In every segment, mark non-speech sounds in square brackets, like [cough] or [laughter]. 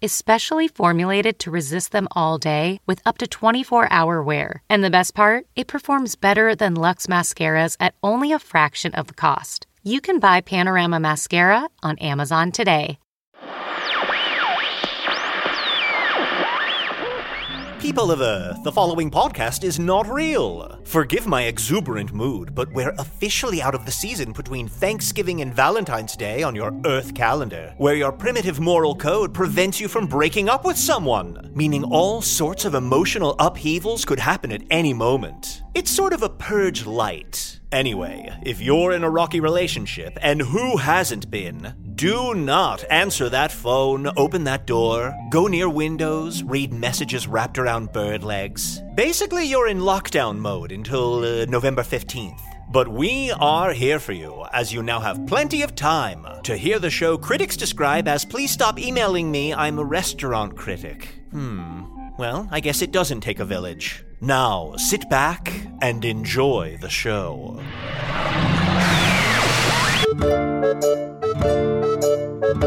is specially formulated to resist them all day with up to 24 hour wear. And the best part, it performs better than Luxe mascaras at only a fraction of the cost. You can buy Panorama Mascara on Amazon today. People of Earth, the following podcast is not real. Forgive my exuberant mood, but we're officially out of the season between Thanksgiving and Valentine's Day on your Earth calendar, where your primitive moral code prevents you from breaking up with someone, meaning all sorts of emotional upheavals could happen at any moment. It's sort of a purge light. Anyway, if you're in a rocky relationship, and who hasn't been, do not answer that phone, open that door, go near windows, read messages wrapped around bird legs. Basically, you're in lockdown mode until uh, November 15th. But we are here for you, as you now have plenty of time to hear the show critics describe as please stop emailing me, I'm a restaurant critic. Hmm. Well, I guess it doesn't take a village. Now, sit back and enjoy the show. Hello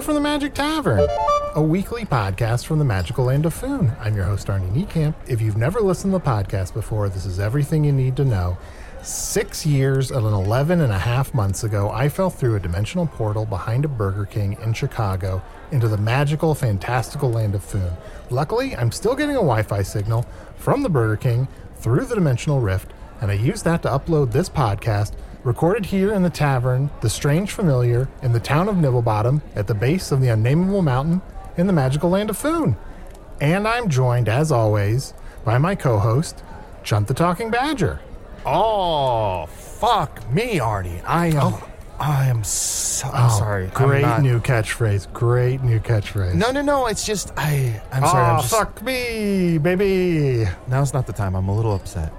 from the Magic Tavern, a weekly podcast from the magical land of Foon. I'm your host, Arnie Niekamp. If you've never listened to the podcast before, this is everything you need to know. Six years and 11 and a half months ago, I fell through a dimensional portal behind a Burger King in Chicago into the magical, fantastical land of Foon. Luckily, I'm still getting a Wi Fi signal from the Burger King through the dimensional rift, and I used that to upload this podcast recorded here in the tavern, The Strange Familiar, in the town of Nibblebottom, at the base of the unnameable mountain in the magical land of Foon. And I'm joined, as always, by my co host, Chunt the Talking Badger. Oh, fuck me, Arnie. I am. Oh. I am so. I'm Oh, sorry. Great not- new catchphrase. Great new catchphrase. No, no, no. It's just I. I'm ah, sorry. Oh, I'm just, fuck me, baby. Now's not the time. I'm a little upset.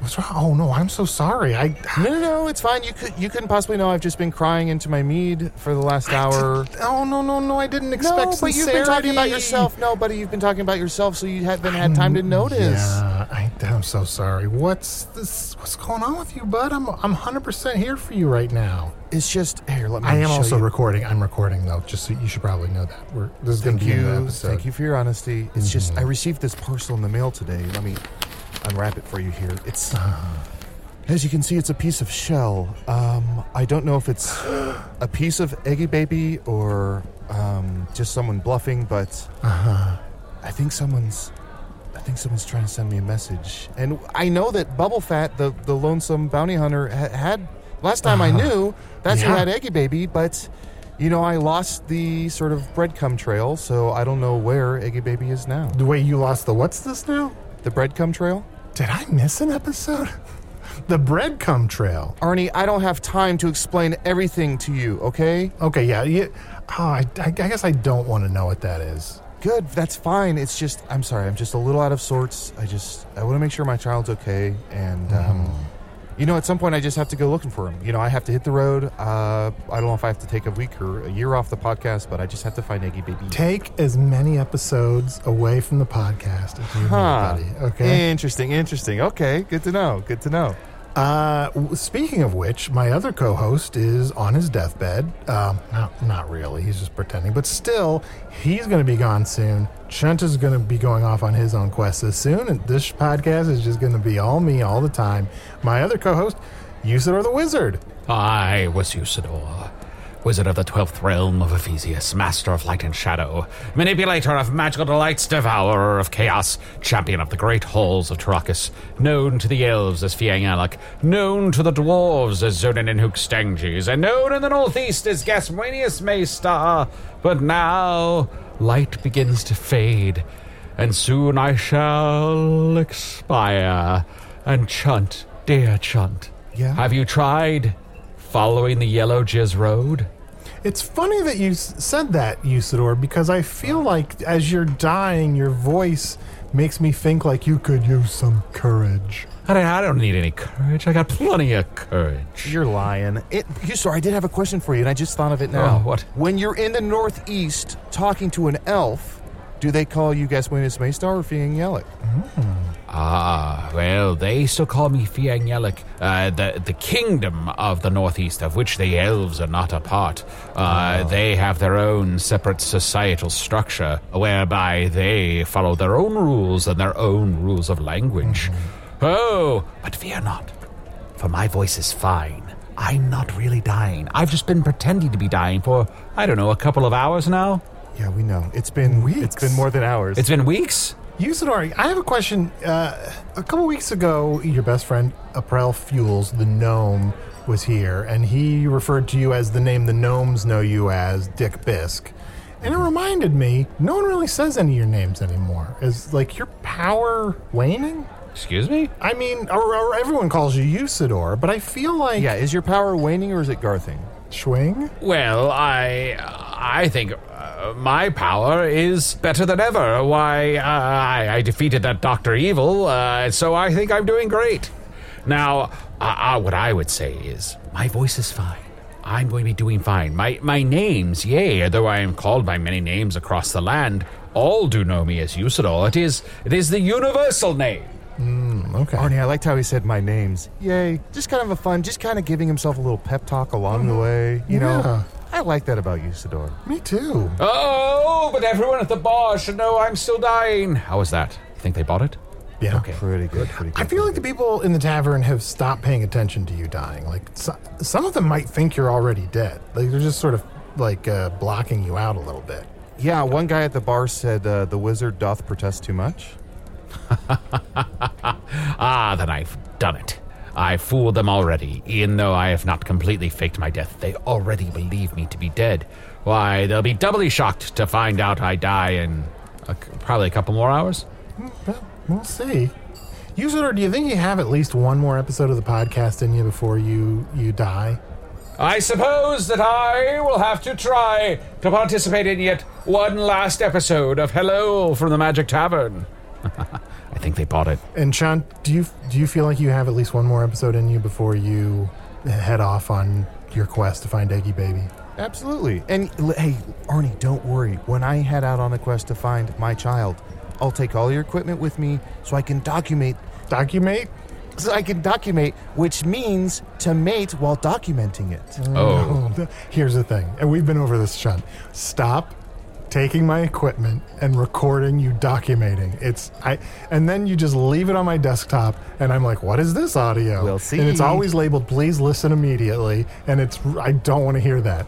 What's wrong? Oh, no, I'm so sorry. I. No, no, no. It's fine. You could. You couldn't possibly know. I've just been crying into my mead for the last hour. Oh, no, no, no. I didn't expect. No, but you've been talking about yourself. No, buddy, you've been talking about yourself, so you haven't had time to mm, notice. Yeah, I, I'm so sorry. What's this? What's going on with you, bud? I'm I'm 100% here for you right now. It's just here. Let me. I am also you. recording. I'm recording though. Just so you should probably know that. We're this is going to be you. episode. Thank you for your honesty. It's just I mm-hmm. received this parcel in the mail today. Let me unwrap it for you here. It's as you can see, it's a piece of shell. Um, I don't know if it's a piece of Eggy Baby or um, just someone bluffing, but I think someone's. I think someone's trying to send me a message, and I know that Bubble Fat, the the lonesome bounty hunter, ha- had last time I knew that's who had Eggy Baby, but you know I lost the sort of breadcrumb trail, so I don't know where Eggy Baby is now. The way you lost the what's this now? The breadcrumb trail, Did I miss an episode? The breadcrumb trail. Arnie. I don't have time to explain everything to you. Okay. Okay, yeah. yeah. Oh, I, I guess I don't want to know what that is. Good, that's fine. It's just, I'm sorry, I'm just a little out of sorts. I just, I want to make sure my child's okay. And, um, you know, at some point I just have to go looking for him. You know, I have to hit the road. Uh, I don't know if I have to take a week or a year off the podcast, but I just have to find Eggy Baby. Take as many episodes away from the podcast as you Huh. need, buddy. Okay. Interesting, interesting. Okay, good to know. Good to know. Uh, speaking of which, my other co-host is on his deathbed. Um, not, not really. He's just pretending, but still, he's going to be gone soon. Chunt is going to be going off on his own quest as soon, and this podcast is just going to be all me all the time. My other co-host, Usidore the Wizard. I was Usidore, wizard of the twelfth realm of Ephesius, master of light and shadow, manipulator of magical delights, devourer of chaos, champion of the great halls of Tarakas, known to the elves as Fiangalak, known to the dwarves as Zonin and Hookstangis, and known in the northeast as Gaswanius Maystar. But now, light begins to fade, and soon I shall expire. And Chunt, dear Chunt, Yeah? have you tried following the Yellow Jizz Road? It's funny that you s- said that, Usidore, because I feel like as you're dying, your voice makes me think like you could use some courage. I don't, I don't need any courage. I got plenty of courage. You're lying. It, you, sorry, I did have a question for you, and I just thought of it now. Oh, what? When you're in the Northeast talking to an elf, do they call you Gaswinus Maystar or Fiangyelic? Hmm. Ah, well, they still call me Fiangyelic, uh, the, the kingdom of the Northeast, of which the elves are not a part. Uh, They have their own separate societal structure, whereby they follow their own rules and their own rules of language. Oh, but fear not, for my voice is fine. I'm not really dying. I've just been pretending to be dying for, I don't know, a couple of hours now. Yeah, we know. It's been Weeks. It's been more than hours. It's been weeks. Usidore, I have a question. Uh, a couple weeks ago, your best friend, April Fuels, the gnome, was here, and he referred to you as the name the gnomes know you as, Dick Bisk. And it reminded me, no one really says any of your names anymore. Is like your power waning? Excuse me? I mean, or, or everyone calls you Usidore, but I feel like yeah, is your power waning or is it garthing? Schwing. Well, I I think uh, my power is better than ever. Why, uh, I, I defeated that Doctor Evil, uh, so I think I'm doing great. Now, uh, uh, what I would say is my voice is fine. I'm going to be doing fine. My my names, yea, though I am called by many names across the land, all do know me as Usidore. It is it is the universal name. Okay. Arnie, I liked how he said my names. Yay. Just kind of a fun, just kind of giving himself a little pep talk along the way. You Yeah. know, I like that about you, Sador. Me too. Oh, but everyone at the bar should know I'm still dying. How was that? You think they bought it? Yeah. Okay. Pretty good, pretty good. I feel like the people in the tavern have stopped paying attention to you dying. Like so, some of them might think you're already dead. Like they're just sort of like uh, blocking you out a little bit. Yeah, one guy at the bar said uh, the wizard doth protest too much. [laughs] Ah, then I've done it. I fooled them already. Even though I have not completely faked my death, they already believe me to be dead. Why, they'll be doubly shocked to find out I die in a, probably a couple more hours. Well, we'll see. Usidore, do you think you have at least one more episode of the podcast in you before you you die? I suppose that I will have to try to participate in yet one last episode of Hello from the Magic Tavern. I think they bought it. And Chunt, do you do you feel like you have at least one more episode in you before you head off on your quest to find Eggy Baby? Absolutely. And hey, Arnie, don't worry. When I head out on a quest to find my child, I'll take all your equipment with me so I can document. Document? So I can document, which means to mate while documenting it. Oh. Oh, [laughs] here's the thing, and we've been over this, Chunt. Stop taking my equipment and recording you documenting. It's I, and then you just leave it on my desktop, and I'm like, "What is this audio?" We'll see. And it's always labeled, "Please listen immediately," and it's I don't want to hear that.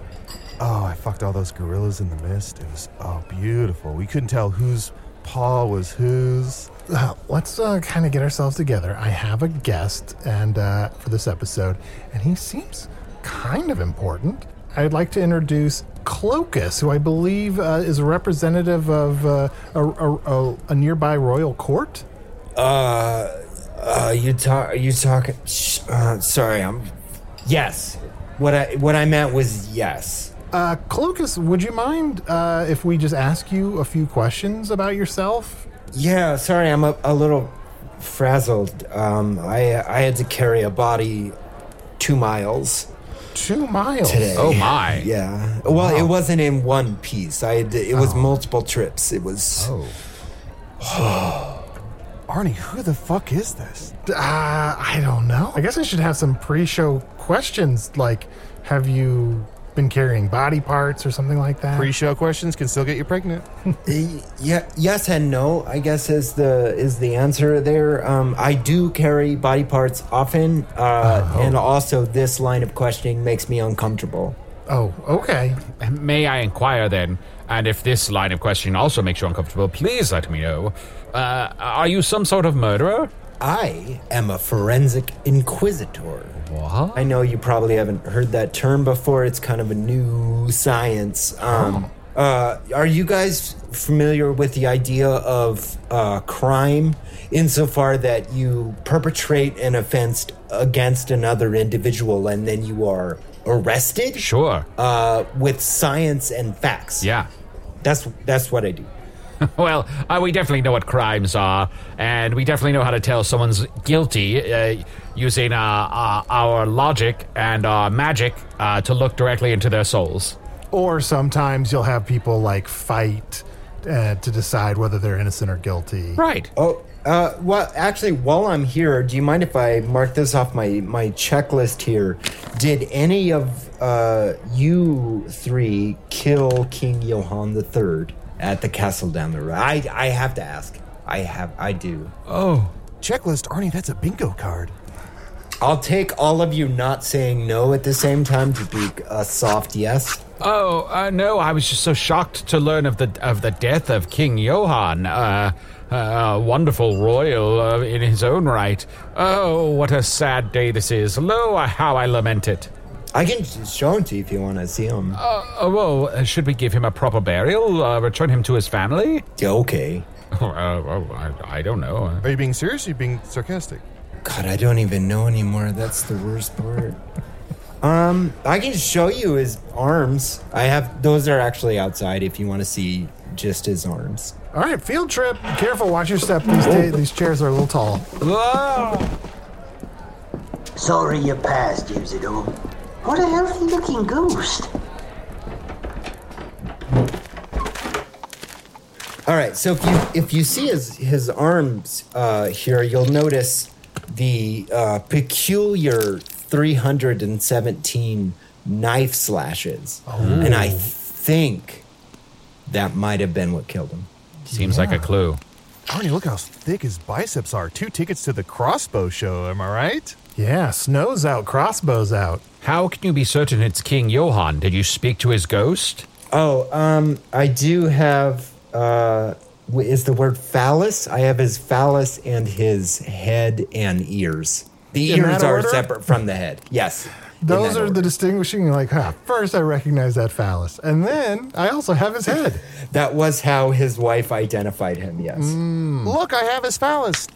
Oh, I fucked all those gorillas in the mist. It was oh beautiful. We couldn't tell whose paw was whose. Uh, let's uh, kind of get ourselves together. I have a guest, and uh, for this episode, and he seems kind of important. I'd like to introduce Cloacus, who I believe uh, is a representative of uh, a, a, a, a nearby royal court. Uh, uh, you talk. You talking? Uh, sorry, I'm. Yes. What I what I meant was yes. Uh, Cloacus, would you mind uh, if we just ask you a few questions about yourself? Yeah, sorry, I'm a, a little frazzled. Um, I I had to carry a body two miles Two miles. today. Oh my. Yeah. Well, it wasn't in one piece. I had, it was multiple trips. It was. Oh. [sighs] Arnie, who the fuck is this? Uh, I don't know. I guess I should have some pre-show questions, like, have you been carrying body parts or something like that? Pre-show questions can still get you pregnant. [laughs] Yeah, yes and no. I guess is the is the answer there. Um, I do carry body parts often, uh, and also this line of questioning makes me uncomfortable. oh, okay. May I inquire then, and if this line of questioning also makes you uncomfortable, please let me know. Uh, are you some sort of murderer? I am a forensic inquisitor. What? I know you probably haven't heard that term before. It's kind of a new science. Um, uh, are you guys familiar with the idea of uh, crime insofar that you perpetrate an offense against another individual and then you are arrested Sure. uh, with science and facts? Yeah. That's that's what I do. [laughs] Well, uh, we definitely know what crimes are, and we definitely know how to tell someone's guilty uh, using uh, uh, our logic and our magic uh, to look directly into their souls. Or sometimes you'll have people, like, fight uh, to decide whether they're innocent or guilty. Right. Oh, uh, well, actually, while I'm here, do you mind if I mark this off my, my checklist here? Did any of uh, you three kill King Johann III at the castle down the road? I, I have to ask. I have, I do. Oh. Checklist, Arnie, that's a bingo card. I'll take all of you not saying no at the same time to be a soft yes. Oh uh, no! I was just so shocked to learn of the of the death of King Johann, uh, uh, wonderful royal uh, in his own right. Oh, what a sad day this is! Lo, how I lament it. I can show him to you if you want to see him. Uh, oh, well, uh, should we give him a proper burial? Uh, return him to his family? Yeah, okay. Oh, uh, oh, I, I don't know. Are you being serious or are you being sarcastic? God, I don't even know anymore. That's the worst part. [laughs] um, I can show you his arms. I have those are actually outside if you want to see just his arms. All right, field trip. Careful, watch your step. These, ta- these chairs are a little tall. Ah! Sorry you passed, Usidore. What a healthy looking ghost. All right, so if you if you see his his arms uh, here, you'll notice the uh, peculiar 317 knife slashes, and I think that might have been what killed him. Seems like a clue. Arnie, look how thick his biceps are. Two tickets to the crossbow show, am I right? Yeah, snow's out, crossbows out. How can you be certain it's King Johann? Did you speak to his ghost? Oh, um, I do have. Uh, is the word phallus? I have his phallus and his head and ears. The In ears that are order? separate from the head. Yes. Those that are the distinguishing, like, huh, first I recognize that phallus. And then I also have his head. [laughs] That was how his wife identified him. Yes. Look, I have his phallus.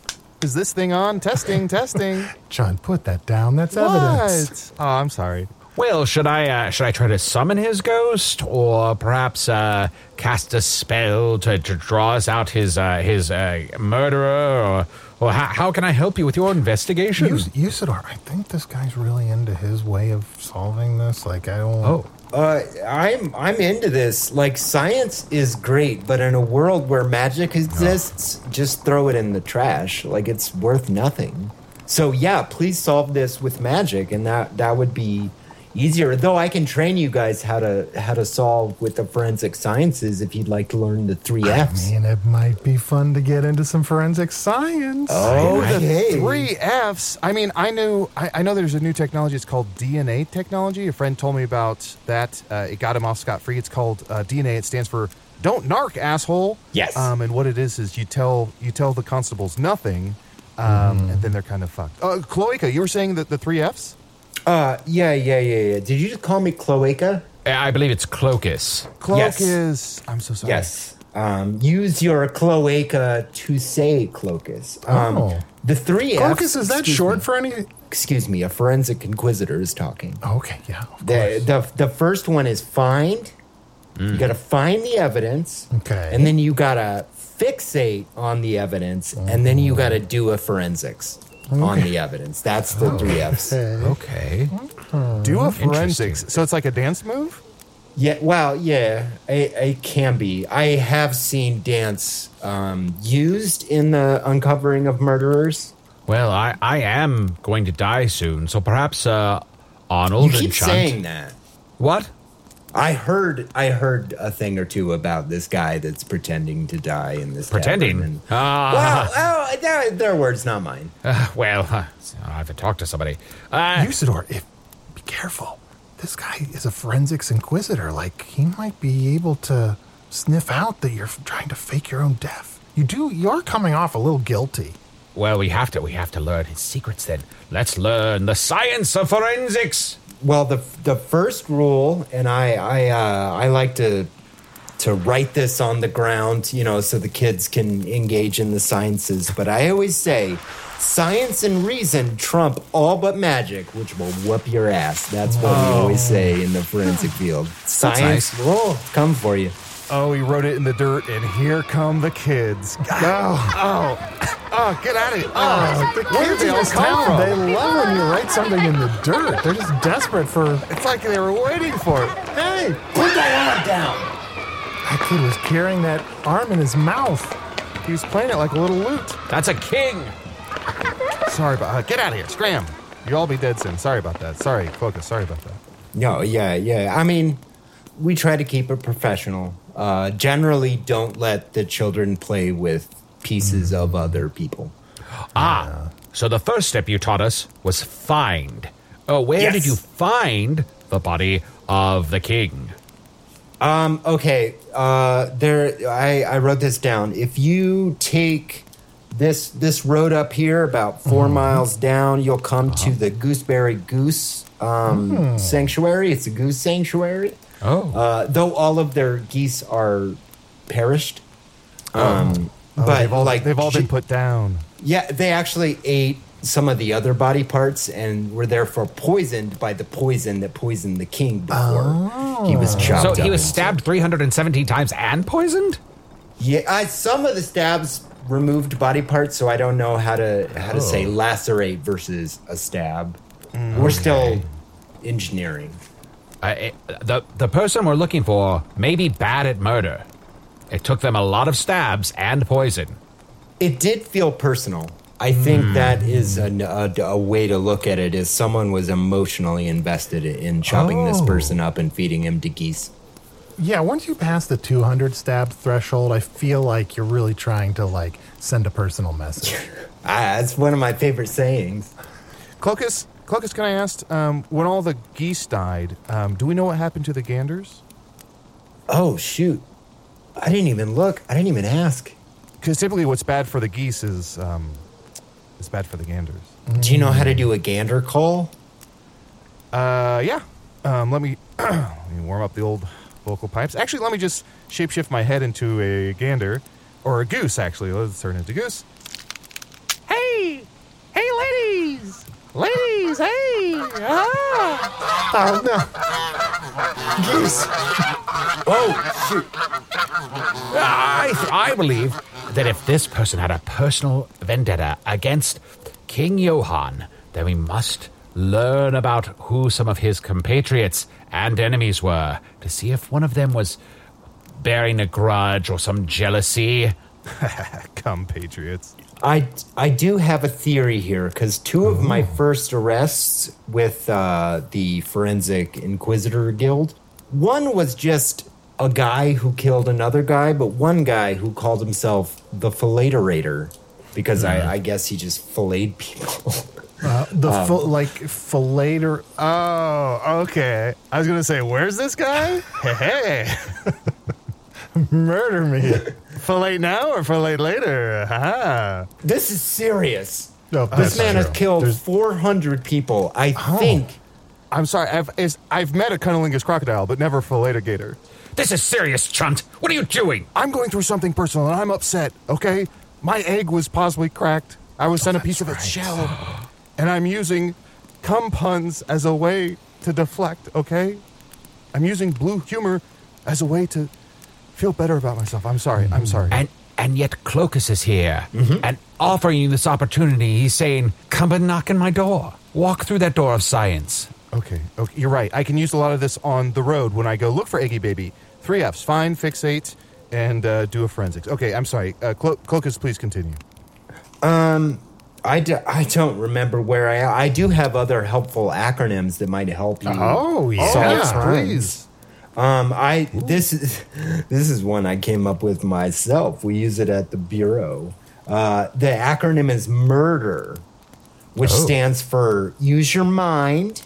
Is this thing on? Testing, testing. [laughs] John, put that down. That's evidence. what? Oh, I'm sorry. Well, should I uh, should I try to summon his ghost, or perhaps uh, cast a spell to, to draw us out his uh, his uh, murderer, or or how, how can I help you with your investigation? Us- Usidore, I think this guy's really into his way of solving this. Like, I don't. oh, Uh, I'm I'm into this. Like science is great, but in a world where magic exists, just throw it in the trash. Like it's worth nothing. So yeah, please solve this with magic, and that that would be easier. Though I can train you guys how to how to solve with the forensic sciences if you'd like to learn the three Fs. I Fs. mean, it might be fun to get into some forensic science. Oh, the hey. three F's. I mean, I knew. I, I know there's a new technology. It's called DNA technology. A friend told me about that. Uh, it got him off scot free. It's called uh, DNA. It stands for "Don't narc, asshole." Yes. Um, and what it is is you tell you tell the constables nothing, um, Mm-hmm. and then they're kind of fucked. Uh, Cloaca, you were saying that the three F's. Uh, yeah, yeah, yeah, yeah. Did you just call me cloaca? I believe it's Cloacus. Cloak Yes. I'm so sorry. Yes. Um, use your cloaca to say cloacus. Um, Oh. The three Focus, Fs, is that short me, for any? Excuse me, a forensic inquisitor is talking. Okay, yeah. Of The, the, the first one is find. You got to find the evidence. Okay. And then you got to fixate on the evidence. And then you got to do a forensics on the evidence. That's the three Fs. Okay. Okay. Do a forensics. So it's like a dance move? Yeah, well, yeah, it, it can be. I have seen dance um, used in the uncovering of murderers. Well, I, I am going to die soon, so perhaps uh, Arnold You and keep Chunt. saying that. What? I heard I heard a thing or two about this guy that's pretending to die in this Pretending? and- Ah. well, oh, their, their words, not mine. Uh, well, uh, I have to talk to somebody. Uh, Usidore, if be careful. This guy is a forensics inquisitor. Like he might be able to sniff out that you're trying to fake your own death. You do. You're coming off a little guilty. well, we have to. We have to learn his secrets. Then let's learn the science of forensics. Well, the the first rule, and I I uh, I like to to write this on the ground, you know, so the kids can engage in the sciences. But I always say, science and reason trump all but magic, which will whoop your ass. That's what we always say in the forensic field. Science will come for you. Oh, he wrote it in the dirt, and here come the kids. Oh, oh, oh, get out of here. Oh, the kids they in this town, from? they love when you write something in the dirt. They're just desperate for. It's like they were waiting for it. Hey, Put that arm down. that kid was carrying that arm in his mouth. He was playing it like a little lute. That's a king. Sorry about uh, Get out of here. Scram. You'll all be dead soon. Sorry about that. Sorry, focus. Sorry about that. No, yeah, yeah. I mean, we try to keep it professional. Uh, generally, don't let the children play with pieces of other people. Ah, so the first step you taught us was find. Oh, where Yes. did you find the body of the king? Um, okay, uh, there. I, I wrote this down. If you take this this road up here about 4 miles down, you'll come to the Gooseberry Goose um, Sanctuary. It's a goose sanctuary. Oh, Uh, though all of their geese are perished. Um, Oh, but they've all, like they've all been put down. Yeah, they actually ate some of the other body parts and were therefore poisoned by the poison that poisoned the king before he was chopped so up. he was stabbed 317 times and poisoned? Yeah, I, some of the stabs removed body parts, so I don't know how to how to say lacerate versus a stab. We're still engineering. It- the the person we're looking for may be bad at murder. It took them a lot of stabs and poison. It did feel personal. I think that is a, a, a way to look at it. Is someone was emotionally invested in chopping this Oh. person up and feeding him to geese. Yeah, once you pass the 200 stab threshold, I feel like you're really trying to like send a personal message. [laughs] Ah, that's one of my favorite sayings. Cloacus, Cloacus, can I ask, um, when all the geese died, um, do we know what happened to the ganders? Oh shoot! I didn't even look. I didn't even ask. Because typically what's bad for the geese is, um, is bad for the ganders. Do you know how to do a gander call? Uh, yeah. Um, let me, [clears throat] let me warm up the old vocal pipes. Actually, let me just shapeshift my head into a gander, or a goose, actually. Let's turn into goose. Hey! Hey, ladies! Ladies, hey! Ah! oh no! Geese. Oh shoot! I, I believe that if this person had a personal vendetta against King Johann, then we must learn about who some of his compatriots and enemies were to see if one of them was bearing a grudge or some jealousy. [laughs] Come, Patriots. I I do have a theory here because two of my first arrests with uh, the Forensic Inquisitor Guild, one was just a guy who killed another guy, but one guy who called himself the Fillaterator because I, I guess he just filleted people. Uh, the [laughs] full like filleter. Oh, okay. I was going to say, where's this guy? [laughs] Hey, hey. [laughs] [laughs] Murder me. Fillet now or fillet later? Ha this is serious. No, This that's man has true. killed There's- 400 people. I oh. think. I'm sorry. I've is, I've met a cunnilingus crocodile, but never a filleted gator. This is serious, Chunt. What are you doing? I'm going through something personal and I'm upset, okay? My egg was possibly cracked. I was oh, sent a piece of its shell. And I'm using cum puns as a way to deflect, okay? I'm using blue humor as a way to feel better about myself. I'm sorry. I'm sorry. And and yet Cloacus is here and offering you this opportunity. He's saying, "Come and knock on my door. Walk through that door of science." Okay, okay, you're right. I can use a lot of this on the road when I go look for Eggy Baby. Three F's: find, fixate, and uh, do a forensics. Okay, I'm sorry. Uh, Clo- Cloacus, please continue. I, do, I don't remember where I I do have other helpful acronyms that might help you. Oh, yeah. solve please. Um, I this is [laughs] this is one I came up with myself. We use it at the bureau. Uh, the acronym is MURDER, which stands for Use Your Mind,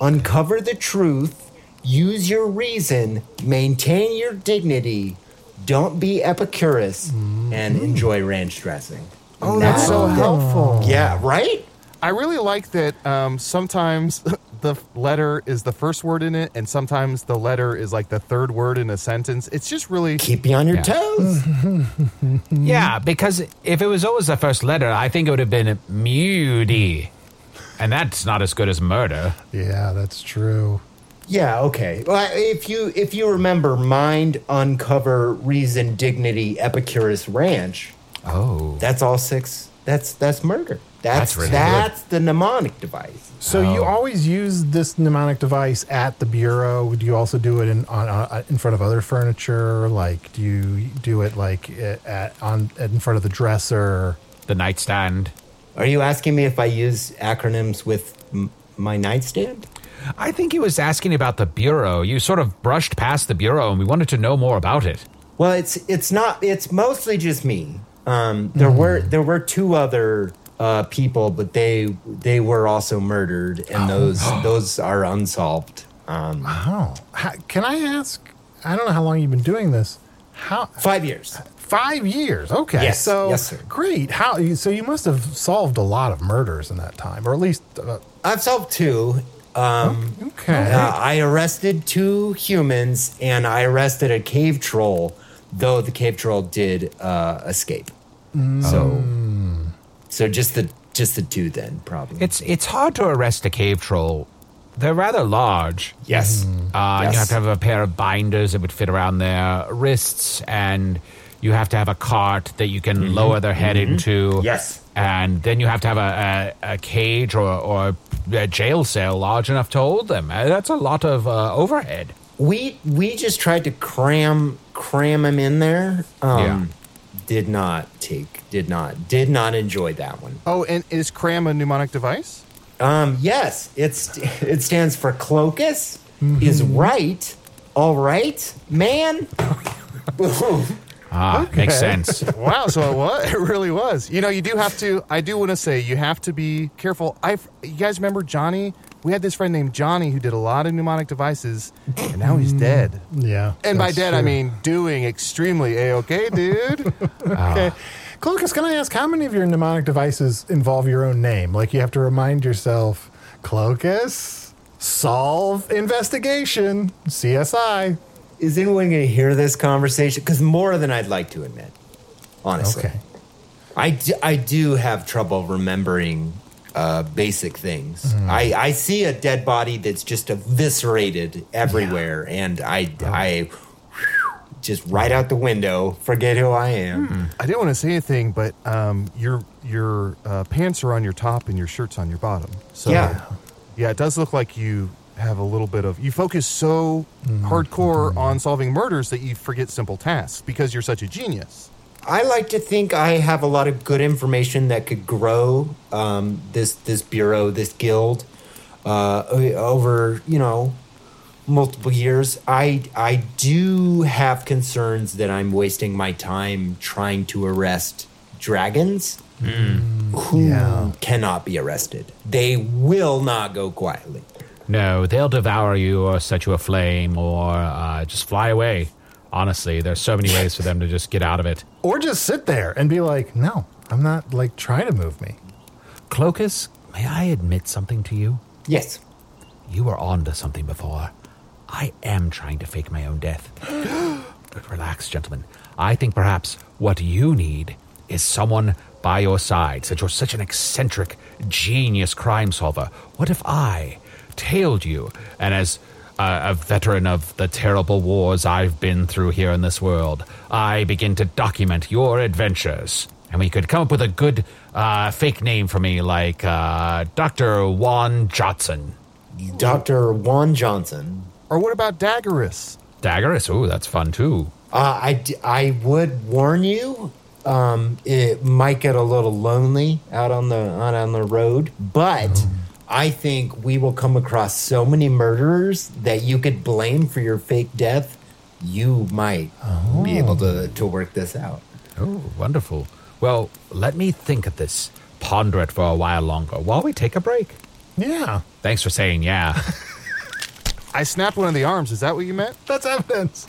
Uncover the Truth, Use Your Reason, Maintain Your Dignity, Don't Be Epicurus, and Enjoy Ranch Dressing. Oh, that's so helpful. Yeah, right. I really like that um, sometimes [laughs] the letter is the first word in it, and sometimes the letter is like the third word in a sentence. It's just really. Keep you on your Yeah. toes. [laughs] Yeah, because if it was always the first letter, I think it would have been Mudy. And that's not as good as murder. Yeah, that's true. Yeah, okay. Well, if you if you remember Mind, Uncover, Reason, Dignity, Epicurus Ranch, Oh. that's all six. That's that's murder. That's That's really that's the mnemonic device. So you oh. always use this mnemonic device at the bureau. Do you also do it in on, on in front of other furniture? Like, do you do it like at, at on in front of the dresser? The nightstand. Are you asking me if I use acronyms with m- my nightstand? I think he was asking about the bureau. You sort of brushed past the bureau and we wanted to know more about it. Well, it's it's not. It's mostly just me. Um, there hmm. were there were two other uh, people, but they they were also murdered, and those [gasps] those are unsolved. Um, Oh, how, can I ask? I don't know how long you've been doing this. How five years. five years? Okay, Yes, so yes, sir. great. How so? You must have solved a lot of murders in that time, or at least uh, I've solved two. Um, okay. uh, I arrested two humans, and I arrested a cave troll. Though the cave troll did uh, escape, so so just the just the two then probably. It's it's hard to arrest a cave troll. They're rather large. yes, Uh, You have to have a pair of binders that would fit around their wrists, and you have to have a cart that you can lower their head into. Yes. And then you have to have a, a, a cage or, or a jail cell large enough to hold them. Uh, That's a lot of uh, overhead. we we just tried to cram cram them in there. Um, Yeah. Did not take. Did not. Did not enjoy that one. Oh, and is cram a mnemonic device? Um, yes, it's it stands for Cloacus is right. All right, man. [laughs] Boom. Ah, makes sense. wow, so it was. It really was. You know, you do have to. I do want to say you have to be careful. I, you guys remember Johnny? We had this friend named Johnny who did a lot of mnemonic devices, and now he's dead. Mm, yeah. And by that's dead, I true. mean doing extremely a okay, [laughs] dude. Okay. Cloacus, can I ask how many of your mnemonic devices involve your own name? Like you have to remind yourself, Cloacus, solve investigation, CSI. Is anyone going to hear this conversation? Because more than I'd like to admit, honestly. Okay. I do, I do have trouble remembering uh, basic things. I, I see a dead body that's just eviscerated everywhere, and I, I just right out the window, forget who I am. I didn't want to say anything, but um, your your uh, pants are on your top and your shirt's on your bottom. So Yeah. yeah, it does look like you have a little bit of you focus so hardcore on solving murders that you forget simple tasks because you're such a genius. I like to think I have a lot of good information that could grow um, this this bureau, this guild, uh, over you know multiple years. I I do have concerns that I'm wasting my time trying to arrest dragons who Yeah. cannot be arrested. They will not go quietly. No, they'll devour you or set you aflame or uh, just fly away. Honestly, there's so many ways for them to just get out of it. Or just sit there and be like, no, I'm not like trying to move me. Cloacus, may I admit something to you? Yes. You were on to something before. I am trying to fake my own death. [gasps] but relax, gentlemen. I think perhaps what you need is someone by your side, since you're such an eccentric, genius crime solver. What if I tailed you, and as uh, a veteran of the terrible wars I've been through here in this world, I begin to document your adventures? And we could come up with a good uh, fake name for me, like uh, Dr. Juan Johnson. Dr. Juan Johnson. Or what about Daggerus? Daggerus, ooh, that's fun too. Uh, I, d- I would warn you, um, it might get a little lonely out on the out on the road, but I think we will come across so many murderers that you could blame for your fake death. You might be able to, to work this out. Oh, wonderful. Well, let me think of this, ponder it for a while longer while we take a break. Yeah, Thanks for saying yeah. [laughs] I snapped one of the arms. Is that what you meant? that's evidence.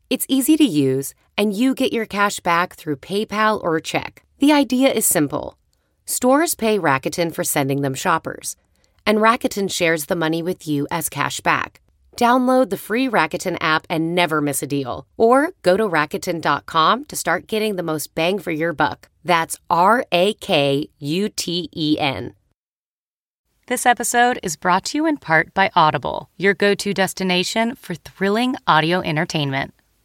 It's easy to use, and you get your cash back through PayPal or check. The idea is simple stores pay Rakuten for sending them shoppers, and Rakuten shares the money with you as cash back. Download the free Rakuten app and never miss a deal. Or go to Rakuten.com to start getting the most bang for your buck. That's R A K U T E N. This episode is brought to you in part by Audible, your go to destination for thrilling audio entertainment.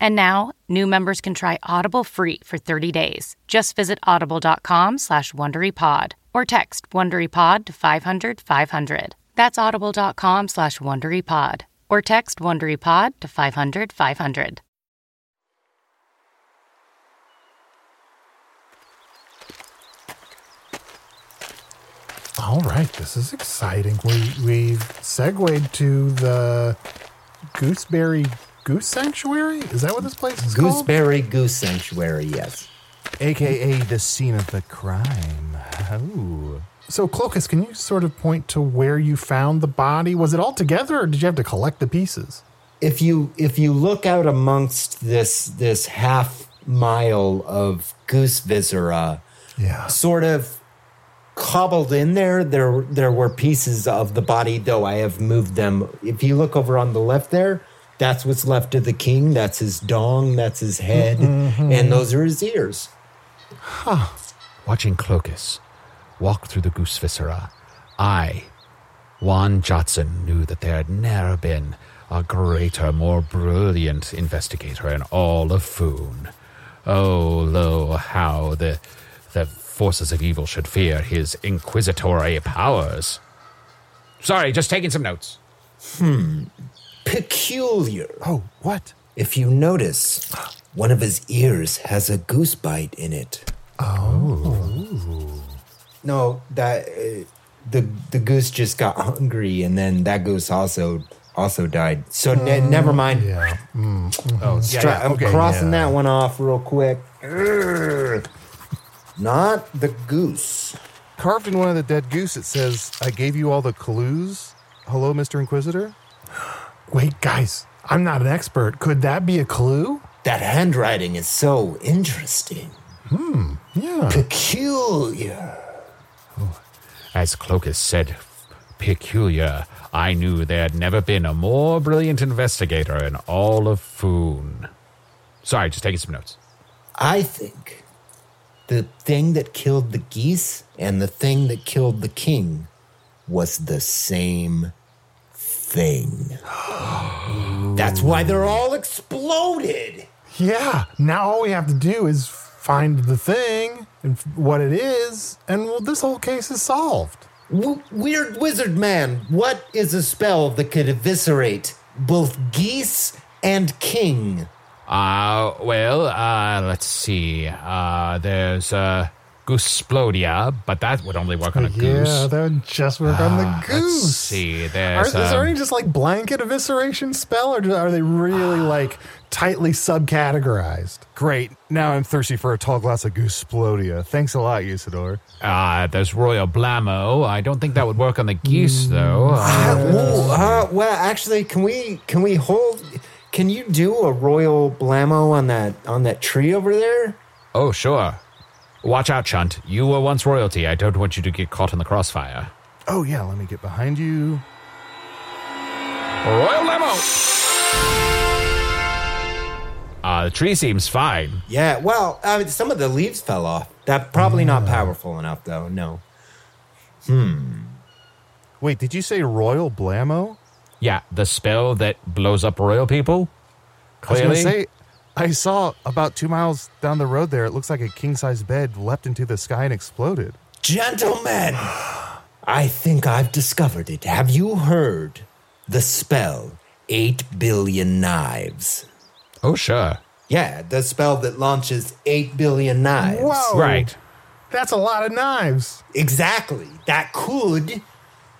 And now, new members can try Audible free for 30 days. Just visit audible.com slash WonderyPod or text WonderyPod to 500 500. That's audible.com slash WonderyPod or text WonderyPod to 500 500. All right, this is exciting. We we've segued to the Gooseberry Goose Sanctuary. Is that what this place is called? Gooseberry Goose Sanctuary, yes. AKA the scene of the crime. Ooh. So, Cloacus, can you sort of point to where you found the body? Was it all together, or did you have to collect the pieces? if you if you look out amongst this this half mile of goose viscera, Yeah. sort of cobbled in there, there there were pieces of the body, though I have moved them. If you look over on the left there, that's what's left of the king. That's his dong, that's his head, mm-hmm. and those are his ears. Watching Cloacus walk through the goose viscera, I, Juan Jotson, knew that there had never been a greater, more brilliant investigator in all of Foon. Oh, lo, how the, the forces of evil should fear his inquisitory powers. Sorry, just taking some notes. Hmm. Peculiar. Oh, what? If you notice, one of his ears has a goose bite in it. Oh. No, that uh, the the goose just got hungry, and then that goose also also died. So ne- mm, never mind. Yeah. Mm, mm-hmm. Oh, yeah, Stra- yeah, I'm okay. crossing that one off real quick. Urgh. Not the goose. Carved in one of the dead goose, it says, I gave you all the clues. Hello, Mr. Inquisitor? Wait, guys, I'm not an expert. Could that be a clue? That handwriting is so interesting. Hmm, yeah. Peculiar. As Cloacus said, peculiar, I knew there had never been a more brilliant investigator in all of Foon. Sorry, just taking some notes. I think the thing that killed the geese and the thing that killed the king was the same thing. That's why they're all exploded. Yeah. Now all we have to do is find the thing and f- what it is, and well, this whole case is solved. W- Weird wizard man, what is a spell that could eviscerate both geese and king? Uh, well, uh, let's see. Uh, there's, uh, Goosplodia, but that would only work on a Yeah, goose. Yeah, that would just work on the Ah, goose. Let's see. Are, There's, is there um, any just like blanket evisceration spell, or are they really like tightly subcategorized? Great. Now I'm thirsty for a tall glass of Goosplodia. Thanks a lot, Usidore. uh, there's Royal Blammo. I don't think that would work on the geese, though. Uh, Uh, uh, well, actually, can we can we hold? Can you do a royal blammo on that on that tree over there? oh, sure. Watch out, Chunt. You were once royalty. I don't want you to get caught in the crossfire. Oh, yeah, let me get behind you. Royal Blammo! Uh, the tree seems fine. Yeah. Well, I mean, some of the leaves fell off. That probably not powerful enough, though. No. Hmm. Wait, did you say Royal Blammo? Yeah, the spell that blows up royal people. I was Clearly, gonna say, I saw about two miles down the road there. It looks like a king size bed leapt into the sky and exploded. Gentlemen, I think I've discovered it. Have you heard the spell 8 billion knives? oh sure, Yeah, the spell that launches 8 billion knives. Whoa. right. That's a lot of knives. Exactly. That could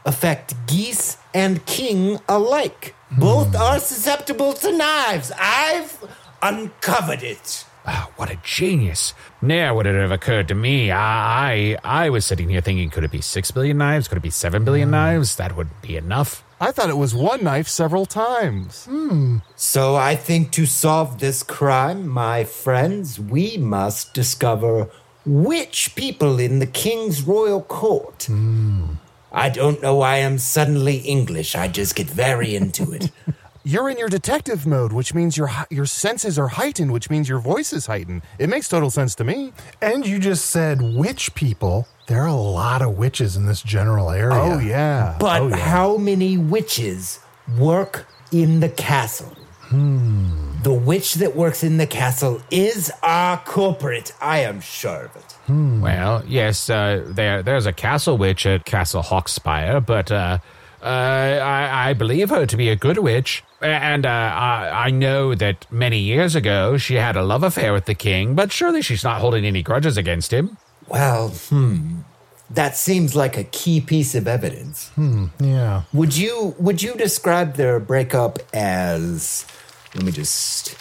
affect geese and king alike. Both hmm. are susceptible to knives. I've uncovered it. Ah, what a genius! Ne'er would it have occurred to me. I, I, I was sitting here thinking, could it be six billion knives? Could it be seven billion hmm. knives? That would be enough. I thought it was one knife several times. Hmm. So I think to solve this crime, my friends, we must discover which people in the king's royal court. Hmm. I don't know why I'm suddenly English. I just get very into it. [laughs] You're in your detective mode, which means your your senses are heightened, which means your voice is heightened. It makes total sense to me. And you just said witch people. There are a lot of witches in this general area. Oh yeah. But oh, yeah. how many witches work in the castle? Hmm. The witch that works in the castle is our culprit. I am sure of it. Hmm. Well, yes, uh, there, there's a castle witch at Castle Hawkspire, but uh, uh, I, I believe her to be a good witch. And uh, I, I know that many years ago she had a love affair with the king, but surely she's not holding any grudges against him. Well, hmm. That seems like a key piece of evidence. Hmm, yeah. Would you would you describe their breakup as let me just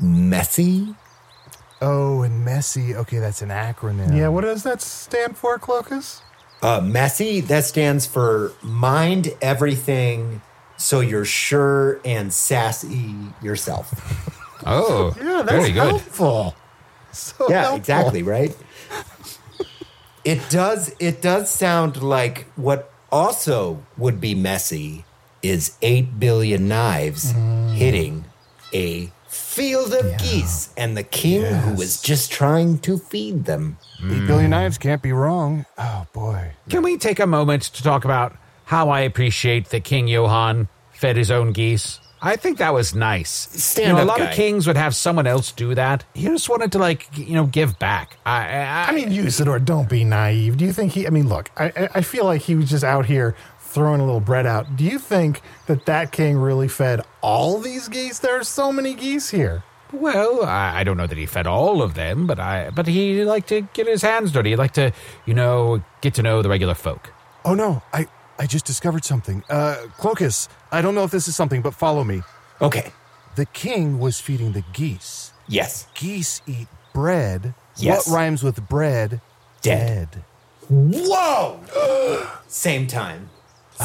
messy? oh, and messy. Okay, that's an acronym. Yeah, what does that stand for, Cloacus? Uh messy that stands for mind everything so you're sure and sassy yourself. [laughs] Oh, Yeah, that's very good. helpful. So yeah, helpful. exactly, right? It does it does sound like what also would be messy is 8 billion knives hitting a field of geese and the king who was just trying to feed them. Eight billion knives can't be wrong. Oh boy. Can we take a moment to talk about how I appreciate that King Johann fed his own geese? I think that was nice. Stand you know, up, a lot guy. of kings would have someone else do that. He just wanted to, like, you know, give back. I, I, I mean, Usidore, don't be naive. Do you think he? I mean, look, I, I- I feel like he was just out here throwing a little bread out. Do you think that that king really fed all these geese? There are so many geese here. Well, I, I don't know that he fed all of them, but I, but he liked to get his hands dirty. He liked to, you know, get to know the regular folk. Oh no, I I just discovered something. Uh, Cloacus, I don't know if this is something, but follow me. Okay. The king was feeding the geese. Yes. Geese eat bread. Yes. What rhymes with bread? Dead. Whoa! [gasps] Same time.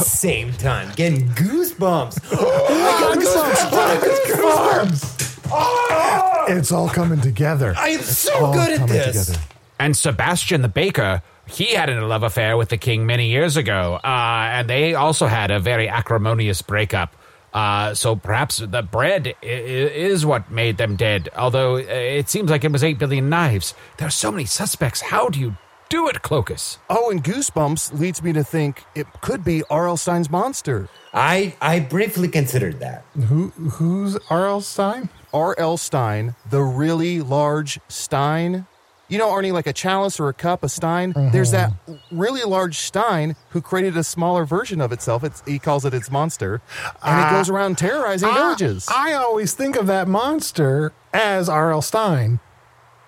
Same time. Getting goosebumps. [gasps] [gasps] Goosebumps, goosebumps. It's all coming together. I am so All good at coming this. together. And Sebastian the baker, he had a love affair with the king many years ago, uh, and they also had a very acrimonious breakup. Uh, so perhaps the bread i- i- is what made them dead. Although uh, it seems like it was eight billion knives. There are so many suspects. How do you Do it, Cloacus. Oh, and Goosebumps leads me to think it could be R.L. Stein's monster. I I briefly considered that. Who who's R.L. Stein? R.L. Stein, the really large Stein. You know, Arnie, like a chalice or a cup, a Stein. Uh-huh. There's that really large Stein who created a smaller version of itself. It's, he calls it its monster, and it uh, goes around terrorizing villages. I, I always think of that monster as R.L. Stein,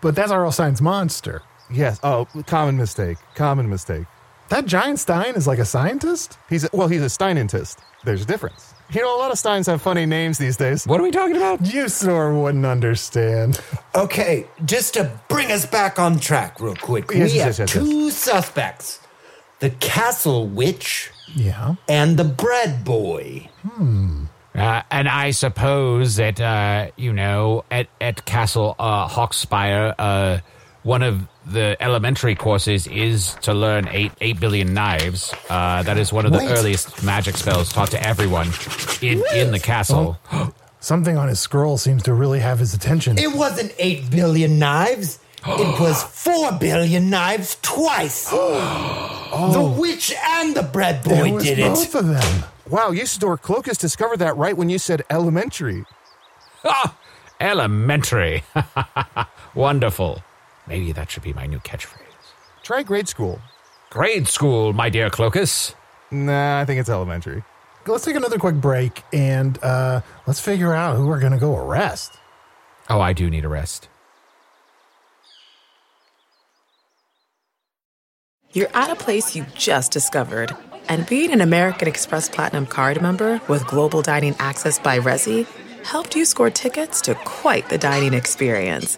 but that's R.L. Stein's monster. Yes. Oh, common mistake. Common mistake. That giant Stein is like a scientist? He's a, well, he's a Steinentist. There's a difference. You know, a lot of Steins have funny names these days. What are we talking about? Usidore wouldn't understand. Okay, just to bring us back on track real quick. Yes, we yes, have yes, yes, two suspects. The castle witch Yeah. and the bread boy. Uh, and I suppose that, uh, you know, at, at Castle uh, Hawkspire, uh, one of the elementary courses is to learn eight eight billion knives. Uh, that is one of the Wait. earliest magic spells taught to everyone in, in the castle. [gasps] Something on his scroll seems to really have his attention. It wasn't 8 billion knives. it [gasps] was 4 billion knives twice. [gasps] The witch and the bread There boy was did it. both of them. Wow, Usidore Cloacus discovered that right when you said elementary. Ah, elementary. [laughs] Wonderful. Maybe that should be my new catchphrase. Try grade school. Grade school, my dear Cloacus. Nah, I think it's elementary. Let's take another quick break and uh, let's figure out who we're going to go arrest. Oh, I do need a rest. You're at a place you just discovered. And being an American Express Platinum card member with global dining access by Resy helped you score tickets to quite the dining experience.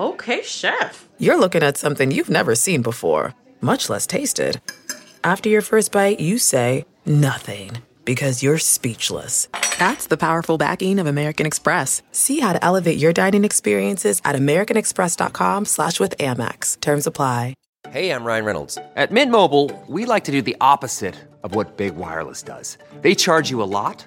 Okay, chef. You're looking at something you've never seen before, much less tasted. After your first bite, you say nothing because you're speechless. That's the powerful backing of American Express. See how to elevate your dining experiences at americanexpress.com slash with Amex. Terms apply. Hey, I'm Ryan Reynolds. At Mint Mobile, we like to do the opposite of what Big Wireless does. They charge you a lot,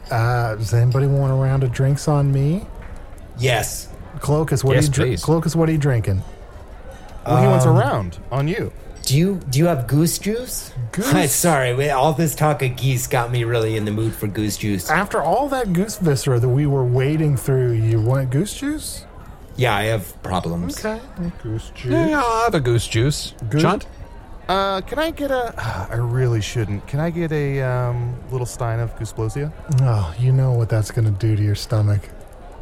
uh, does anybody want a round of drinks on me? Yes. Cloacus, what Yes, are you dr- please. Cloacus, what are you drinking? Well, he wants a round on you. Do you do you have goose juice? Goose? [laughs] Sorry, wait, all this talk of geese got me really in the mood for goose juice. After all that goose viscera that we were wading through, you want goose juice? Yeah, I have problems. Okay. Goose juice. Yeah, I'll have a goose juice. Good. John? Uh, can I get a? [sighs] I really shouldn't. Can I get a um, little stein of Goosplosia? Oh, you know what that's going to do to your stomach.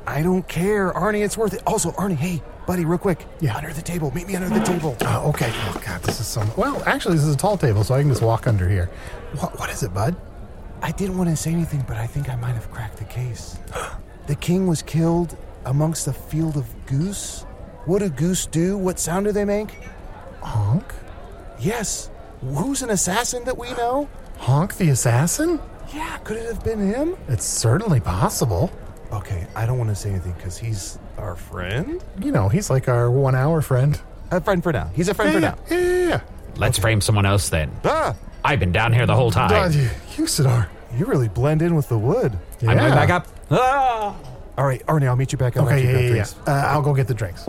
I don't care, Arnie. It's worth it. Also, Arnie, hey, buddy, real quick. Yeah. Under the table. Meet me under the table. Oh, okay. Oh, God, this is so. Well, actually, this is a tall table, so I can just walk under here. What, what is it, bud? I didn't want to say anything, but I think I might have cracked the case. [gasps] the king was killed amongst a field of goose. What do goose do? What sound do they make? Honk? Yes. Who's an assassin that we know? Honk the assassin? Yeah, could it have been him? It's certainly possible. Okay, I don't want to say anything because he's our friend. You know, he's like our one hour friend. A friend for now. He's a friend for now. yeah, yeah, yeah. Let's frame someone else then. Ah, I've been down here the whole time. God, you, Usidore. you really blend in with the wood. Yeah. I'm going back up. Ah! All right, Arnie, I'll meet you back up. Okay, yeah, yeah, yeah. Uh, I'll go get the drinks.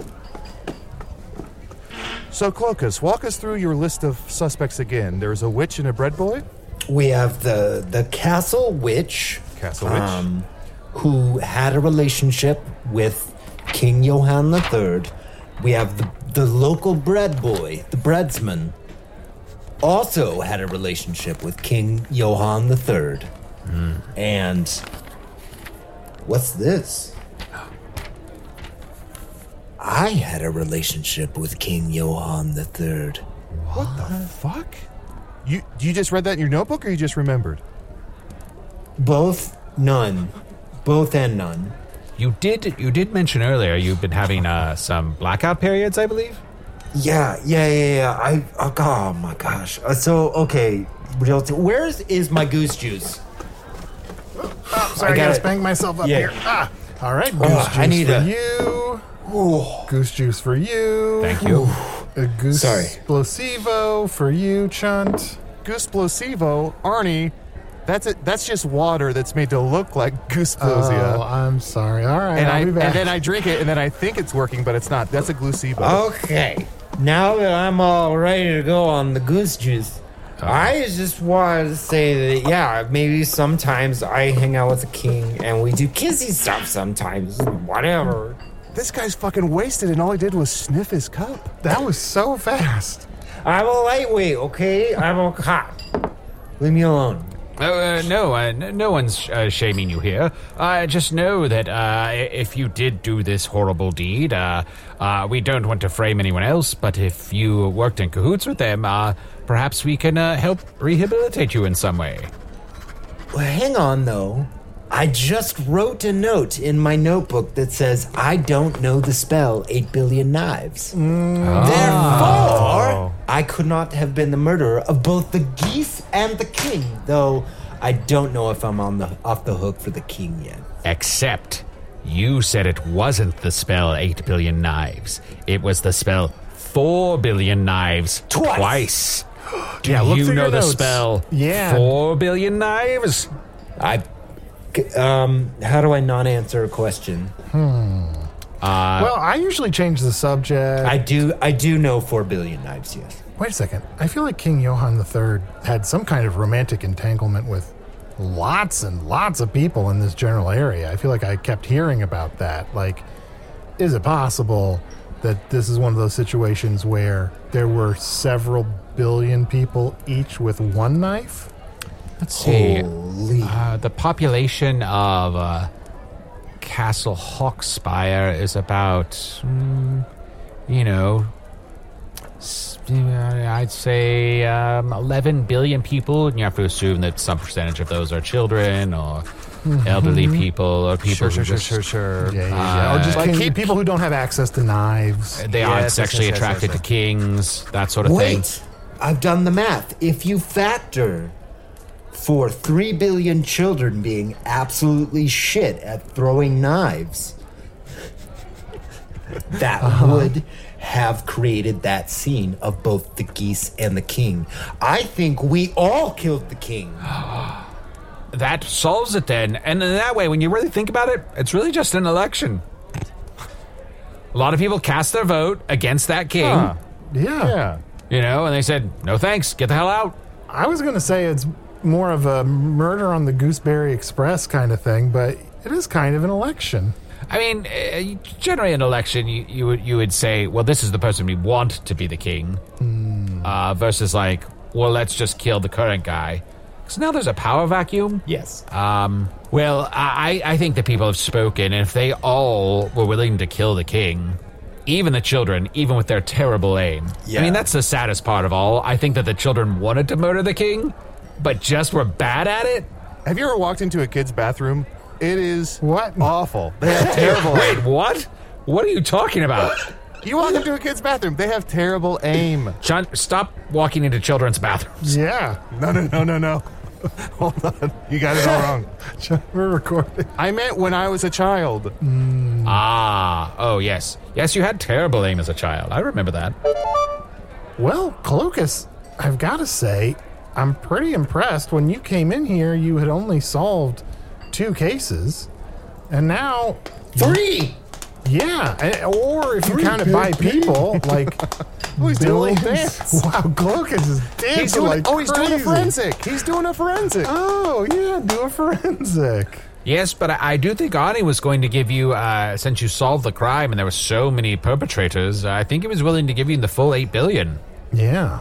So, Cloacus, walk us through your list of suspects again. There's a witch and a bread boy. We have the the castle witch, Castle witch. um, who had a relationship with King Johann III. We have the the local bread boy, the breadsman, also had a relationship with King Johann III. And what's this? I had a relationship with King Johann III. What the fuck? You you just read that in your notebook, or you just remembered? Both, none. Both and none. You did you did mention earlier you've been having uh, some blackout periods, I believe? Yeah, yeah, yeah, yeah. I oh, oh my gosh. Uh, so okay, where's is my goose juice? Oh, Sorry, I, got gotta spank myself up Yeah. here. Ah, all right, goose Oh, juice I need for a- you. Goose juice for you. Thank you. A goose Sorry. explosivo for you, Chunt. Goose Plosivo, Arnie. That's it. That's just water that's made to look like Goose Plosia. Oh, I'm sorry. All right, and I'll I be back. and then I drink it, and then I think it's working, but it's not. That's a Glucivo. Okay, now that I'm all ready to go on the goose juice, uh-huh. I just wanted to say that yeah, maybe sometimes I hang out with the king and we do kissy stuff. Sometimes, whatever. This guy's fucking wasted, and all he did was sniff his cup. that was so fast. I'm a lightweight, okay? I'm a cop. Leave me alone. Oh, uh, no, uh, n- no one's uh, shaming you here. Uh, just know that uh, if you did do this horrible deed, uh, uh, we don't want to frame anyone else, but if you worked in cahoots with them, uh, perhaps we can uh, help rehabilitate you in some way. Well, hang on though. I just wrote a note in my notebook that says I don't know the spell 8 billion knives. Mm. Therefore, oh. I could not have been the murderer of both the geese and the king, though I don't know if I'm on the off the hook for the king yet. Except you said it wasn't the spell 8 billion knives. It was the spell 4 billion knives Twice. twice. [gasps] Do Yeah, you know the notes. spell Yeah. 4 billion knives? I um how do I not answer a question? well, I usually change the subject. I do I do know 4 billion knives, yes. Wait a second. I feel like King Johann III had some kind of romantic entanglement with lots and lots of people in this general area. I feel like I kept hearing about that. Like, is it possible that this is one of those situations where there were several billion people each with one knife? Let's see. Uh, the population of uh, Castle Hawkspire is about, mm, you know, uh, I'd say um, 11 billion people, and you have to assume that some percentage of those are children or elderly people or people Sure, sure, just sure, sure. Yeah, yeah, yeah. or just like king- people who don't have access to knives. they aren't sexually attracted to kings, that sort of thing. Wait, I've done the math. If you factor for 3 billion children being absolutely shit at throwing knives, that uh-huh. would have created that scene of both the geese and the king. I think we all killed the king. [gasps] That solves it then. And in that way, when you really think about it, it's really just an election. A lot of people cast their vote against that king, Huh. Yeah. Yeah. you know, and they said, no thanks, get the hell out. I was going to say it's more of a murder on the Gooseberry Express kind of thing, but it is kind of an election. I mean, uh, generally an election, you, you would you would say, well, this is the person we want to be the king, uh, versus like, well, let's just kill the current guy. Because now there's a power vacuum. Yes. Um, well, I, I think the people have spoken, and if they all were willing to kill the king, even the children, even with their terrible aim. I mean, that's the saddest part of all. I think that the children wanted to murder the king, but just were bad at it. Have you ever walked into a kid's bathroom? It is What? awful. They have [laughs] terrible. Wait, what? What are you talking about? You walk into a kid's bathroom. They have terrible aim. John, stop walking into children's bathrooms. Yeah. No, no, no, no, no. [laughs] Hold on. You got it all [laughs] wrong. We're recording. I meant when I was a child. Ah, oh yes, yes, you had terrible aim as a child. I remember that. Well, Cloacus, I've got to say, I'm pretty impressed. When you came in here, you had only solved two cases. And now, Three! yeah. and- Or if you count it by people, like. [laughs] Oh, he's doing a little billions. dance. [laughs] Wow, Cloacus is dancing He's doing. like oh, he's doing a forensic. He's doing a forensic. Oh, yeah, do a forensic. Yes, but I, I do think Arnie was going to give you, uh, since you solved the crime and there were so many perpetrators, I think he was willing to give you the full eight billion. Yeah.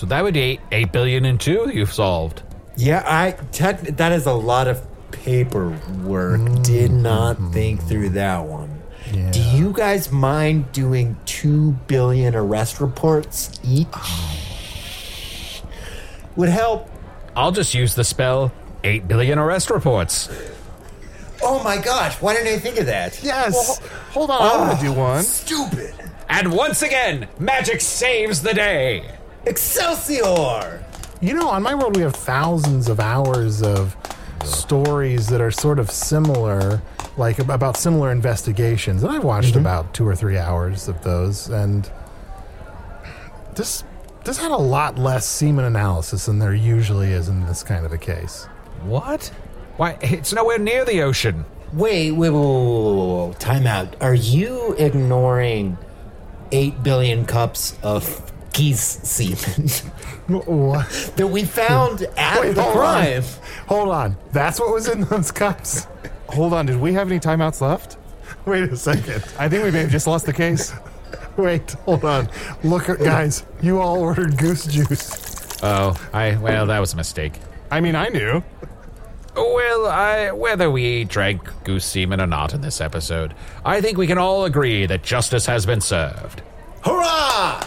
So that would be eight, eight billion and two you've solved. Yeah, I tech, that is a lot of paperwork. Did not mm-hmm. think through that one. Yeah. Do you guys mind doing two billion arrest reports each? Oh. Would help. I'll just use the spell eight billion arrest reports. Oh my gosh! Why didn't I think of that? Yes. Hold on, I want to ah, do one. Stupid. And once again, magic saves the day. Excelsior! You know, on my world, we have thousands of hours of stories that are sort of similar, like about similar investigations. And I've watched mm-hmm. about two or three hours of those, and this this had a lot less semen analysis than there usually is in this kind of a case. What? Why, it's nowhere near the ocean. Wait, wait, wait, wait, wait, wait. Time out. Are you ignoring 8 billion cups of geese semen What? that we found at Wait, the hold crime? on. Hold on. That's what was in those cups? Hold on, did we have any timeouts left? Wait a second. I think we may have just lost the case. Wait, hold on. Look, guys, you all ordered goose juice. Oh, I, well, that was a mistake. I mean, I knew. Well, I, whether we drank goose semen or not in this episode, I think we can all agree that justice has been served. Hurrah!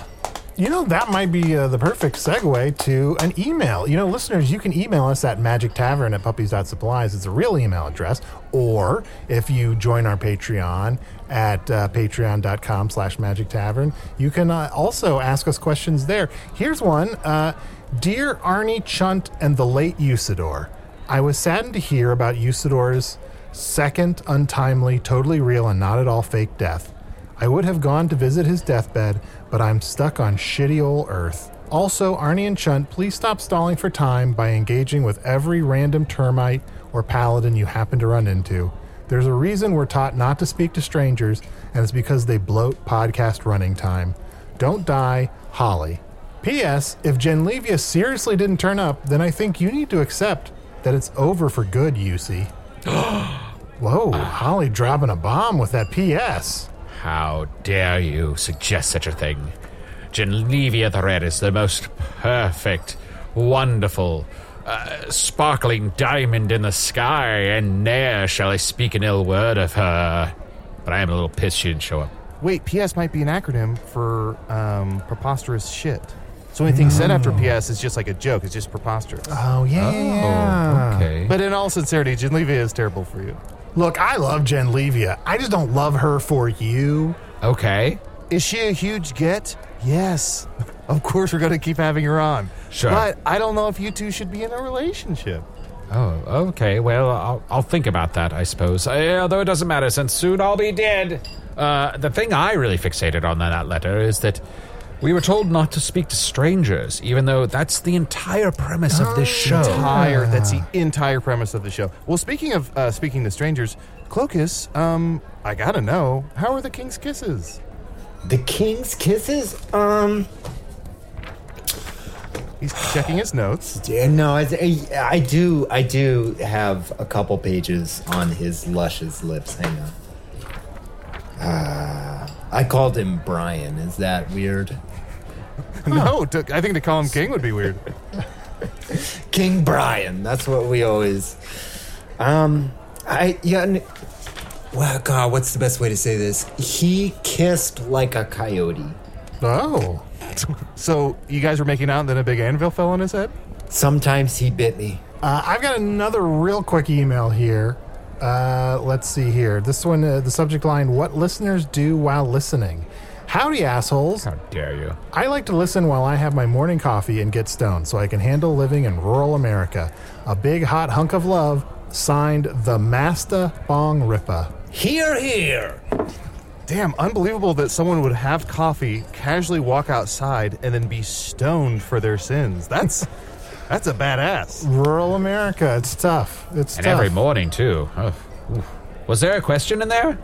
You know, that might be uh, the perfect segue to an email. You know, listeners, you can email us at Magic Tavern at puppies.supplies. It's a real email address. Or if you join our Patreon at uh, patreon.com slash magic tavern, you can uh, also ask us questions there. Here's one uh, Dear Arnie Chunt and the late Usidore, I was saddened to hear about Usidore's second untimely, totally real, and not at all fake death. I would have gone to visit his deathbed, but I'm stuck on shitty old Earth. Also, Arnie and Chunt, please stop stalling for time by engaging with every random termite or paladin you happen to run into. There's a reason we're taught not to speak to strangers, and it's because they bloat podcast running time. Don't die, Holly. P.S. If Genlevia seriously didn't turn up, then I think you need to accept that it's over for good, UC. [gasps] Whoa, Holly dropping a bomb with that P.S. How dare you suggest such a thing? Genlevia the Red is the most perfect, wonderful, uh, sparkling diamond in the sky, and ne'er shall I speak an ill word of her. But I am a little pissed she didn't show up. Wait, PS might be an acronym for um, preposterous shit. So anything said after PS is just like a joke. It's just preposterous. Oh, yeah. Oh, okay. But in all sincerity, Genlevia is terrible for you. Look, I love Genlevia. I just don't love her for you. okay. Is she a huge get? Yes. Of course, we're going to keep having her on. Sure. But I don't know if you two should be in a relationship. Oh, okay. Well, I'll, I'll think about that, I suppose. Uh, although it doesn't matter, since soon I'll be dead. Uh, the thing I really fixated on in that letter is that we were told not to speak to strangers, even though that's the entire premise of this show. Entire. That's the entire premise of the show. Well, speaking of uh, speaking to strangers, Cloacus, um, I gotta know, how are the king's kisses? The king's kisses? Um, He's checking his notes. yeah, no, I, I, I do, I do have a couple pages on his luscious lips. Hang on. Ah, I called him Brian. Is that weird? [laughs] No, to, I think to call him king would be weird. [laughs] King Brian. That's what we always. Um, I yeah. Well, God, what's the best way to say this? He kissed like a coyote. Oh. [laughs] So you guys were making out, and then a big anvil fell on his head. Sometimes he bit me. Uh, I've got another real quick email here. Uh, let's see here. This one, uh, the subject line What listeners do while listening. Howdy, assholes. How dare you? I like to listen while I have my morning coffee and get stoned so I can handle living in rural America. A big hot hunk of love, signed the Masta Bong Ripa. Here, here. Damn, unbelievable that someone would have coffee, casually walk outside, and then be stoned for their sins. That's that's a badass. Rural America, it's tough. It's tough. And tough. every morning, too. Oh. Was there a question in there?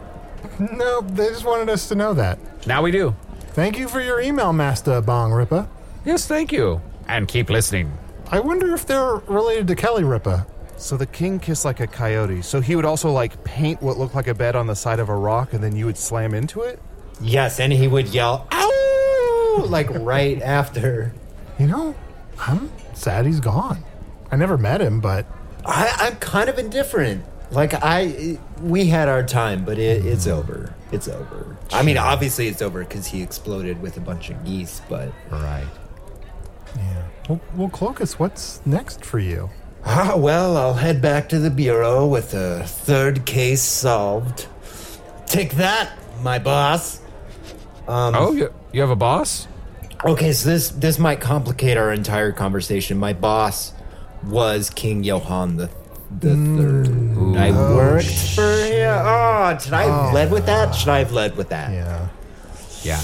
No, they just wanted us to know that. Now we do. Thank you for your email, Master Bong Ripa. Yes, thank you. And keep listening. I wonder if they're related to Kelly Ripa. So the king kissed like a coyote. So he would also like paint what looked like a bed on the side of a rock, and then you would slam into it. Yes, and he would yell, "Ow!" like right [laughs] after. You know, I'm sad he's gone. I never met him, but I, I'm kind of indifferent. Like I, we had our time, but it, it's over. It's over. I mean, obviously it's over because he exploded with a bunch of geese. But Right. yeah. Well, well, Cloacus, what's next for you? ah, well, I'll head back to the bureau with a third case solved. Take that, my boss. Um, oh, you, you have a boss? Okay, so this this might complicate our entire conversation. My boss was King Johann the the third. I worked for him. Oh, should I have led with that? Should I have led with that? Yeah. Yeah.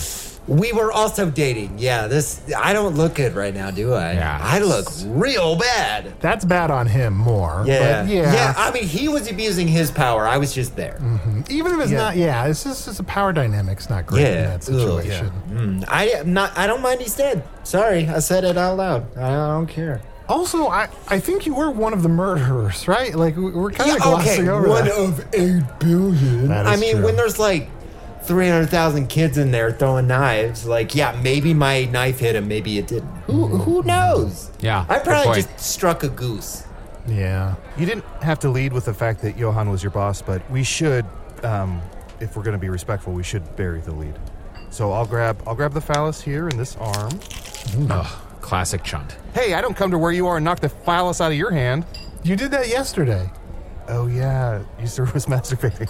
We were also dating. Yeah, this I don't look good right now, do I? Yeah. I look real bad. That's bad on him more. Yeah. But yeah. Yeah, I mean he was abusing his power. I was just there. Even if it's Yeah. not, yeah, it's just it's a power dynamic's not great in Yeah. that situation. Mm, I am not I don't mind he's dead. Sorry, I said it out loud. I don't care. Also, I, I think you were one of the murderers, right? Like we- we're kind of Yeah, glossing over one that. of eight billion. That I mean, true. when there's like three hundred thousand kids in there throwing knives, like yeah, maybe my knife hit him, maybe it didn't. Who who knows? Yeah. I probably just struck a goose. yeah. You didn't have to lead with the fact that Johann was your boss, but we should, um, if we're going to be respectful, we should bury the lead. So I'll grab I'll grab the phallus here in this arm. Ugh, classic chunt. Hey, I don't come to where you are and knock the phallus out of your hand. You did that yesterday. Oh yeah, Easter was [laughs] masturbating.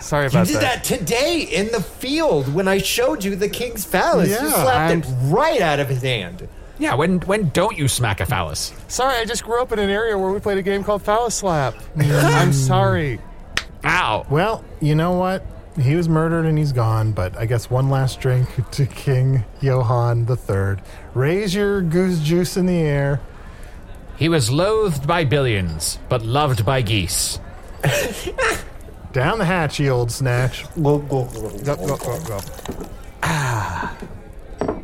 Sorry about that. You did that today in the field when I showed you the king's phallus. you Yeah, slapped it I'm- right out of his hand. Yeah, when when don't you smack a phallus? Sorry, I just grew up in an area where we played a game called Phallus Slap. [laughs] I'm sorry. Ow. Well, you know what? He was murdered and he's gone, but I guess one last drink to King Johann III. Raise your goose juice in the air. He was loathed by billions, but loved by geese. [laughs] Down the hatch, ye old snatch. Go, go, go, go, go. Ah,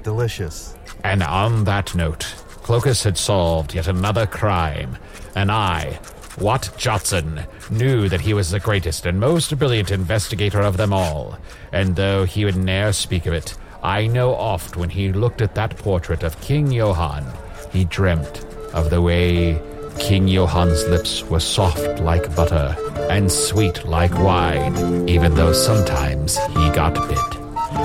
delicious. And on that note, Cloacus had solved yet another crime, and I, Watt Jotson, knew that he was the greatest and most brilliant investigator of them all. And though he would ne'er speak of it, I know oft when he looked at that portrait of King Johann, he dreamt of the way King Johann's lips were soft like butter and sweet like wine, even though sometimes he got bit.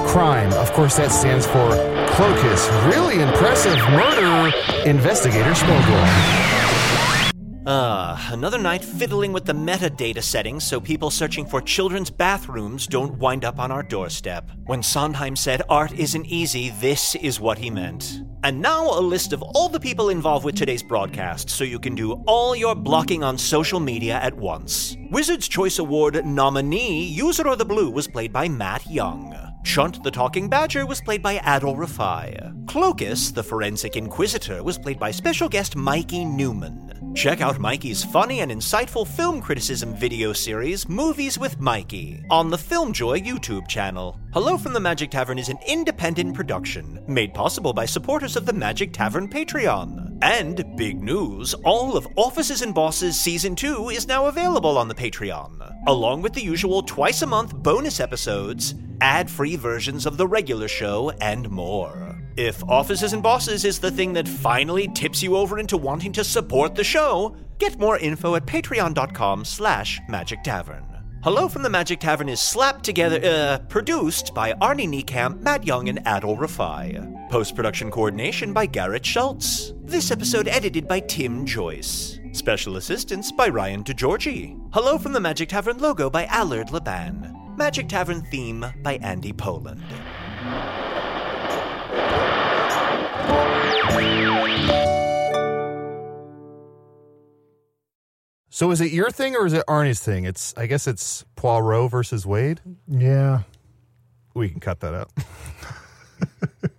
Crime, of course, that stands for Cloacus. Really impressive murder investigator Smogel. Ah, another night fiddling with the metadata settings so people searching for children's bathrooms don't wind up on our doorstep. When Sondheim said art isn't easy, this is what he meant. And now a list of all the people involved with today's broadcast so you can do all your blocking on social media at once. Wizard's Choice Award nominee Usidore the Blue was played by Matt Young. Chunt the Talking Badger was played by Adal Rifai. Cloacus, the Forensic Inquisitor, was played by special guest Mikey Neumann. Check out Mikey's funny and insightful film criticism video series, Movies with Mikey, on the Filmjoy YouTube channel. Hello from the Magic Tavern is an independent production, made possible by supporters of the Magic Tavern Patreon. And big news, all of Offices and Bosses Season 2 is now available on the Patreon, along with the usual twice a month bonus episodes, ad free versions of the regular show, and more. If Offices and Bosses is the thing that finally tips you over into wanting to support the show, get more info at patreon.com slash magic tavern. Hello from the Magic Tavern is slapped together, uh, produced by Arnie Niekamp, Matt Young, and Adal Rifai. Post production coordination by Garrett Schultz. This episode edited by Tim Joyce. Special assistance by Ryan DeGiorgi. Hello from the Magic Tavern logo by Allard Laban. Magic Tavern theme by Andy Poland. So is it your thing or is it Arnie's thing? It's I guess it's Poirot versus Wade. Yeah. We can cut that out. [laughs]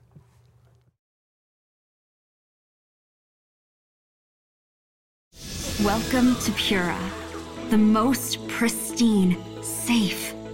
Welcome to Pura, the most pristine, safe,